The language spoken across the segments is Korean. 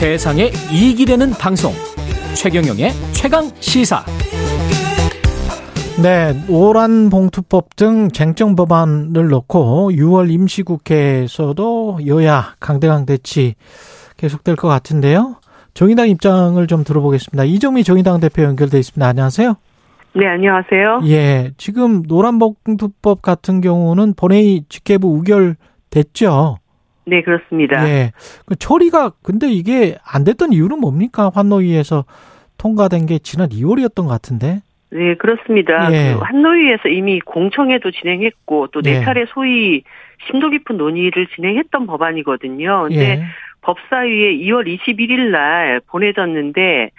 세상에 이익이 되는 방송 최경영의 최강 시사 네, 오란 봉투법 등 쟁점 법안을 놓고 6월 임시국회에서도 여야 강대강 대치 계속될 것 같은데요. 정의당 입장을 좀 들어보겠습니다. 이정미 정의당 대표 연결돼 있습니다. 안녕하세요. 네, 안녕하세요. 예, 지금 노란봉투법 같은 경우는 본회의 직계부 의결됐죠. 네, 그렇습니다. 예, 그 처리가 근데 이게 안 됐던 이유는 뭡니까? 환노위에서 통과된 게 지난 2월이었던 것 같은데. 네, 그렇습니다. 예. 그 한노위에서 이미 공청회도 진행했고 또네 예. 차례 소위 심도 깊은 논의를 진행했던 법안이거든요. 근데 예, 법사위에 2월 21일 날 보내졌는데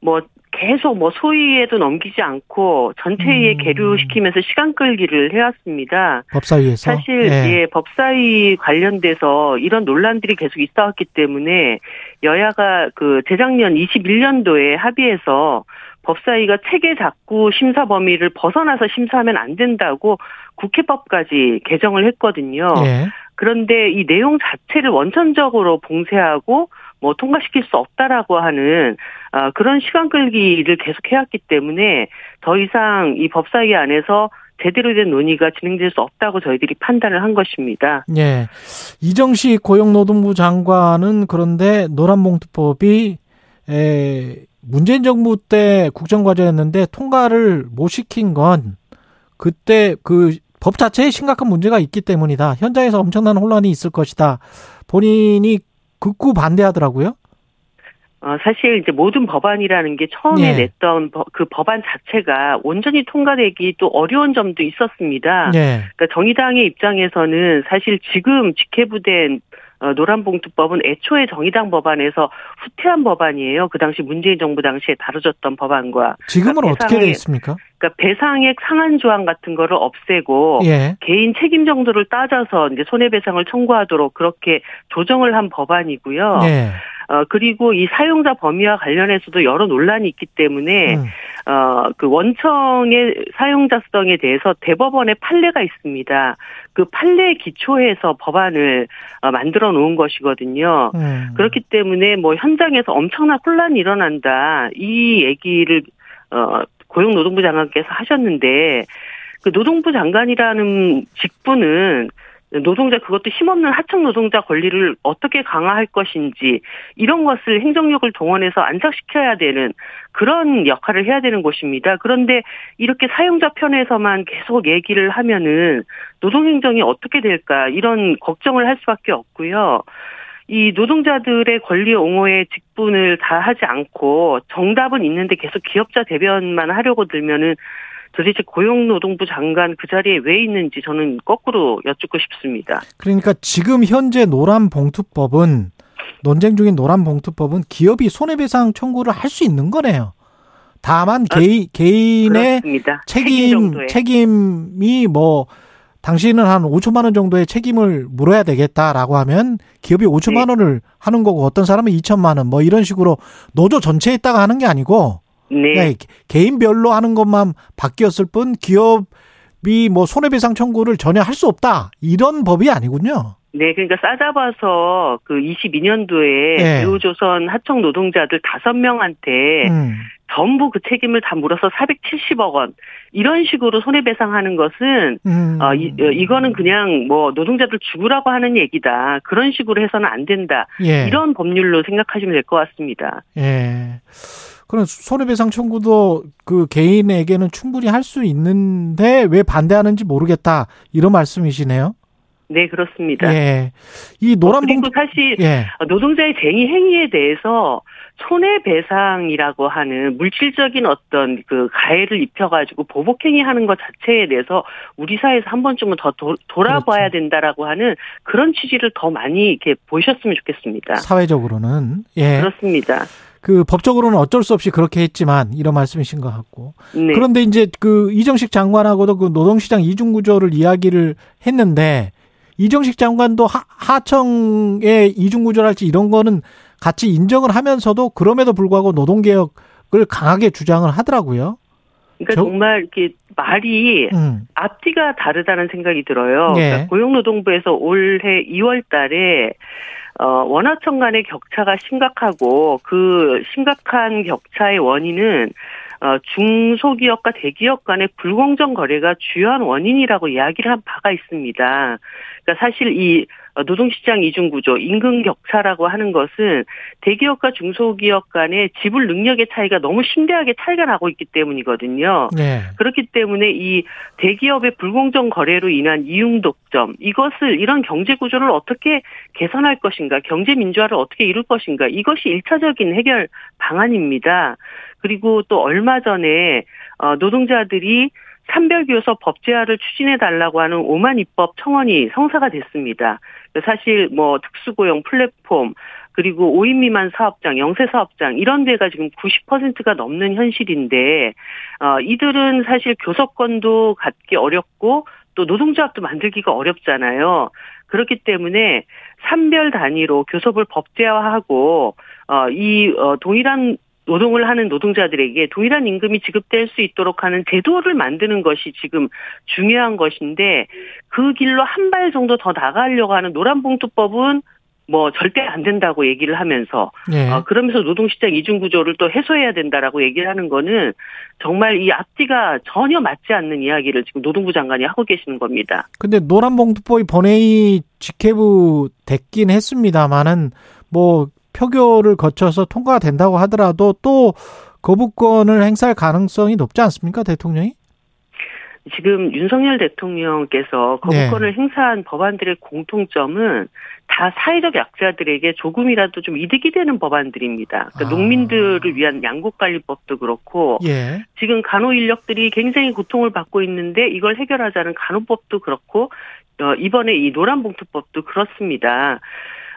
뭐 계속 뭐 소위에도 넘기지 않고 전체회의에 음. 계류시키면서 시간 끌기를 해왔습니다. 법사위에서. 사실 예. 법사위 관련돼서 이런 논란들이 계속 있어왔기 때문에 여야가 그 재작년 21년도에 합의해서 법사위가 체계 작구 심사 범위를 벗어나서 심사하면 안 된다고 국회법까지 개정을 했거든요. 예. 그런데 이 내용 자체를 원천적으로 봉쇄하고 뭐 통과시킬 수 없다라고 하는 아, 그런 시간 끌기를 계속 해왔기 때문에 더 이상 이 법사위 안에서 제대로 된 논의가 진행될 수 없다고 저희들이 판단을 한 것입니다. 예. 이정식 고용노동부 장관은 그런데 노란봉투법이 에, 문재인 정부 때 국정과제였는데 통과를 못 시킨 건 그때 그 법 자체에 심각한 문제가 있기 때문이다. 현장에서 엄청난 혼란이 있을 것이다. 본인이 극구 반대하더라고요. 어, 사실 이제 모든 법안이라는 게 처음에 예. 냈던 법- 그 법안 자체가 온전히 통과되기 또 어려운 점도 있었습니다. 예. 그러니까 정의당의 입장에서는 사실 지금 직회부된 어, 노란봉투법은 애초에 정의당 법안에서 후퇴한 법안이에요. 그 당시 문재인 정부 당시에 다뤄졌던 법안과. 지금은 그러니까 어떻게 돼 있습니까? 그러니까 배상액 상한 조항 같은 거를 없애고 예. 개인 책임 정도를 따져서 이제 손해배상을 청구하도록 그렇게 조정을 한 법안이고요. 예. 어, 그리고 이 사용자 범위와 관련해서도 여러 논란이 있기 때문에 음. 어, 그 원청의 사용자성에 대해서 대법원의 판례가 있습니다. 그 판례에 기초해서 법안을 어, 만들어 놓은 것이거든요. 음. 그렇기 때문에 뭐 현장에서 엄청난 혼란이 일어난다. 이 얘기를 어, 고용노동부 장관께서 하셨는데 그 노동부 장관이라는 직분은 노동자 그것도 힘없는 하청 노동자 권리를 어떻게 강화할 것인지 이런 것을 행정력을 동원해서 안착시켜야 되는 그런 역할을 해야 되는 곳입니다. 그런데 이렇게 사용자 편에서만 계속 얘기를 하면은 노동행정이 어떻게 될까 이런 걱정을 할 수밖에 없고요. 이 노동자들의 권리 옹호의 직분을 다 하지 않고 정답은 있는데 계속 기업자 대변만 하려고 들면은 도대체 고용노동부 장관 그 자리에 왜 있는지 저는 거꾸로 여쭙고 싶습니다. 그러니까 지금 현재 노란봉투법은 논쟁 중인 노란봉투법은 기업이 손해배상 청구를 할 수 있는 거네요. 다만 아, 개인 개인의 그렇습니다. 책임. 책임이 뭐 당신은 한 5천만 원 정도의 책임을 물어야 되겠다라고 하면 기업이 5천만 네. 원을 하는 거고 어떤 사람은 2천만 원 뭐 이런 식으로 노조 전체에다가 하는 게 아니고 네. 그냥 개인별로 하는 것만 바뀌었을 뿐 기업이 뭐 손해배상 청구를 전혀 할 수 없다 이런 법이 아니군요. 네, 그러니까 싸잡아서 그 22년도에 네. 배우조선 하청 노동자들 다섯 명한테 음. 전부 그 책임을 다 물어서 470억 원 이런 식으로 손해배상하는 것은 음. 어, 이, 어, 이거는 그냥 뭐 노동자들 죽으라고 하는 얘기다 그런 식으로 해서는 안 된다 예. 이런 법률로 생각하시면 될 것 같습니다. 예. 그럼 손해배상 청구도 그 개인에게는 충분히 할 수 있는데 왜 반대하는지 모르겠다 이런 말씀이시네요. 네 그렇습니다. 예. 이 노란 그리고 봉투 사실 예. 노동자의 쟁의 행위에 대해서 손해배상이라고 하는 물질적인 어떤 그 가해를 입혀가지고 보복행위하는 것 자체에 대해서 우리 사회에서 한 번쯤은 더 도, 돌아봐야 그렇죠. 된다라고 하는 그런 취지를 더 많이 이렇게 보셨으면 좋겠습니다. 사회적으로는 예. 그렇습니다. 그 법적으로는 어쩔 수 없이 그렇게 했지만 이런 말씀이신 것 같고. 네. 그런데 이제 그 이정식 장관하고도 그 노동시장 이중 구조를 이야기를 했는데 이정식 장관도 하, 하청의 이중 구조랄지 이런 거는 같이 인정을 하면서도 그럼에도 불구하고 노동개혁을 강하게 주장을 하더라고요. 그러니까 저- 정말 이렇게 말이 음. 앞뒤가 다르다는 생각이 들어요. 예. 그러니까 고용노동부에서 올해 2월 달에 어, 원화청 간의 격차가 심각하고 그 심각한 격차의 원인은 어, 중소기업과 대기업 간의 불공정 거래가 주요한 원인이라고 이야기를 한 바가 있습니다. 그러니까 사실 이 어, 노동시장 이중구조, 임금 격차라고 하는 것은 대기업과 중소기업 간의 지불 능력의 차이가 너무 심대하게 차이가 나고 있기 때문이거든요. 네. 그렇기 때문에 이 대기업의 불공정 거래로 인한 이윤 독점 이것을 이런 경제 구조를 어떻게 개선할 것인가 경제 민주화를 어떻게 이룰 것인가 이것이 일차적인 해결 방안입니다. 그리고 또 얼마 전에 어, 노동자들이 산별교섭 법제화를 추진해 달라고 하는 오만 입법 청원이 성사가 됐습니다. 사실 뭐 특수고용 플랫폼 그리고 5인 미만 사업장, 영세 사업장 이런 데가 지금 90%가 넘는 현실인데 어 이들은 사실 교섭권도 갖기 어렵고 또 노동조합도 만들기가 어렵잖아요. 그렇기 때문에 산별 단위로 교섭을 법제화하고 어이 어, 동일한 노동을 하는 노동자들에게 동일한 임금이 지급될 수 있도록 하는 제도를 만드는 것이 지금 중요한 것인데 그 길로 한 발 정도 더 나가려고 하는 노란봉투법은 뭐 절대 안 된다고 얘기를 하면서 예. 어, 그러면서 노동시장 이중구조를 또 해소해야 된다라고 얘기를 하는 거는 정말 이 앞뒤가 전혀 맞지 않는 이야기를 지금 노동부 장관이 하고 계시는 겁니다. 근데 노란봉투법이 본회의 직회부 됐긴 했습니다만은 뭐 표결을 거쳐서 통과가 된다고 하더라도 또 거부권을 행사할 가능성이 높지 않습니까 대통령이? 지금 윤석열 대통령께서 거부권을 네. 행사한 법안들의 공통점은 다 사회적 약자들에게 조금이라도 좀 이득이 되는 법안들입니다. 그러니까 아. 농민들을 위한 양곡관리법도 그렇고 예. 지금 간호 인력들이 굉장히 고통을 받고 있는데 이걸 해결하자는 간호법도 그렇고 어, 이번에 이 노란봉투법도 그렇습니다.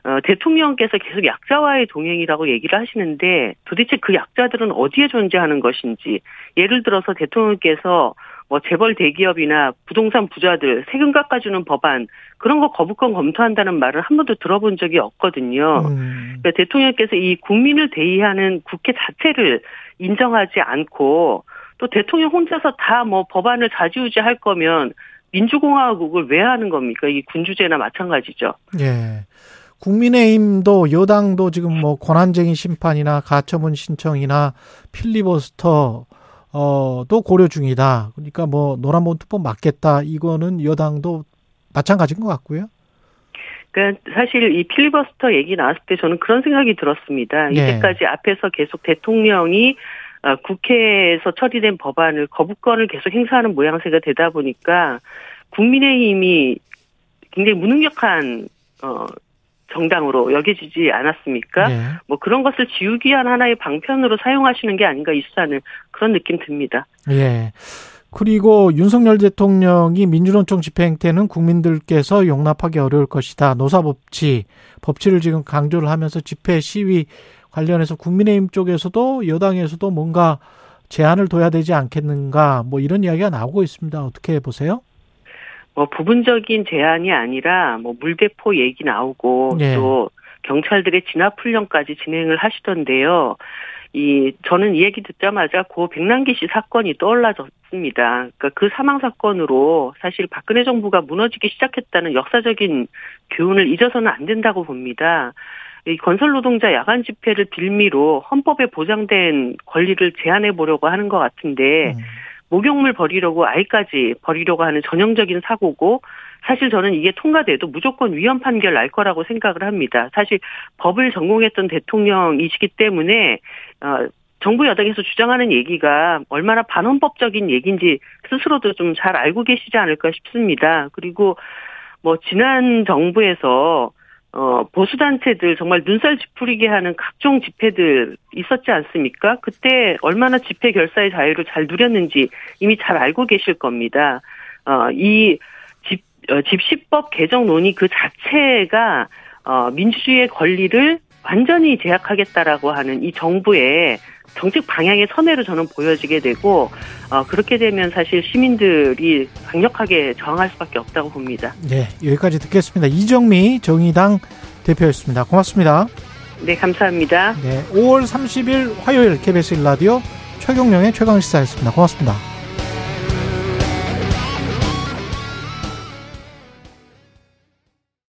어, 대통령께서 계속 약자와의 동행이라고 얘기를 하시는데 도대체 그 약자들은 어디에 존재하는 것인지 예를 들어서 대통령께서 뭐 재벌 대기업이나 부동산 부자들 세금 깎아주는 법안 그런 거 거부권 검토한다는 말을 한 번도 들어본 적이 없거든요. 음. 그러니까 대통령께서 이 국민을 대의하는 국회 자체를 인정하지 않고 또 대통령 혼자서 다 뭐 법안을 좌지우지할 거면 민주공화국을 왜 하는 겁니까? 이 군주제나 마찬가지죠. 예. 국민의힘도 여당도 지금 뭐 권한쟁의 심판이나 가처분 신청이나 필리버스터 어도 고려 중이다. 그러니까 뭐 노란봉투법 맞겠다. 이거는 여당도 마찬가지인 것 같고요. 그러니까 사실 이 필리버스터 얘기 나왔을 때 저는 그런 생각이 들었습니다. 네. 이제까지 앞에서 계속 대통령이 어, 국회에서 처리된 법안을 거부권을 계속 행사하는 모양새가 되다 보니까 국민의힘이 굉장히 무능력한 어 정당으로 여겨지지 않았습니까? 예. 뭐 그런 것을 지우기 위한 하나의 방편으로 사용하시는 게 아닌가 이 수사는 그런 느낌 듭니다. 예. 그리고 윤석열 대통령이 민주노총 집회 행태는 국민들께서 용납하기 어려울 것이다. 노사법치, 법치를 지금 강조를 하면서 집회 시위 관련해서 국민의힘 쪽에서도 여당에서도 뭔가 제한을 둬야 되지 않겠는가 뭐 이런 이야기가 나오고 있습니다. 어떻게 보세요? 뭐 부분적인 제한이 아니라 뭐 물대포 얘기 나오고 예. 또 경찰들의 진압 훈련까지 진행을 하시던데요. 이 저는 이 얘기 듣자마자 고 백남기 씨 사건이 떠올라졌습니다. 그러니까 그 사망 사건으로 사실 박근혜 정부가 무너지기 시작했다는 역사적인 교훈을 잊어서는 안 된다고 봅니다. 이 건설 노동자 야간 집회를 빌미로 헌법에 보장된 권리를 제한해 보려고 하는 것 같은데 음. 목욕물 버리려고 아이까지 버리려고 하는 전형적인 사고고 사실 저는 이게 통과돼도 무조건 위헌 판결 날 거라고 생각을 합니다. 사실 법을 전공했던 대통령이시기 때문에 어, 정부 여당에서 주장하는 얘기가 얼마나 반헌법적인 얘기인지 스스로도 좀 잘 알고 계시지 않을까 싶습니다. 그리고 뭐 지난 정부에서 어, 보수단체들 정말 눈살 찌푸리게 하는 각종 집회들 있었지 않습니까? 그때 얼마나 집회 결사의 자유를 잘 누렸는지 이미 잘 알고 계실 겁니다. 어, 이 집, 어, 집시법 개정 논의 그 자체가, 어, 민주주의의 권리를 완전히 제약하겠다라고 하는 이 정부의 정책 방향의 선회로 저는 보여지게 되고, 어, 그렇게 되면 사실 시민들이 강력하게 저항할 수밖에 없다고 봅니다. 네, 여기까지 듣겠습니다. 이정미 정의당 대표였습니다. 고맙습니다. 네, 감사합니다. 네, 5월 30일 화요일 KBS 1라디오 최경령의 최강시사였습니다. 고맙습니다.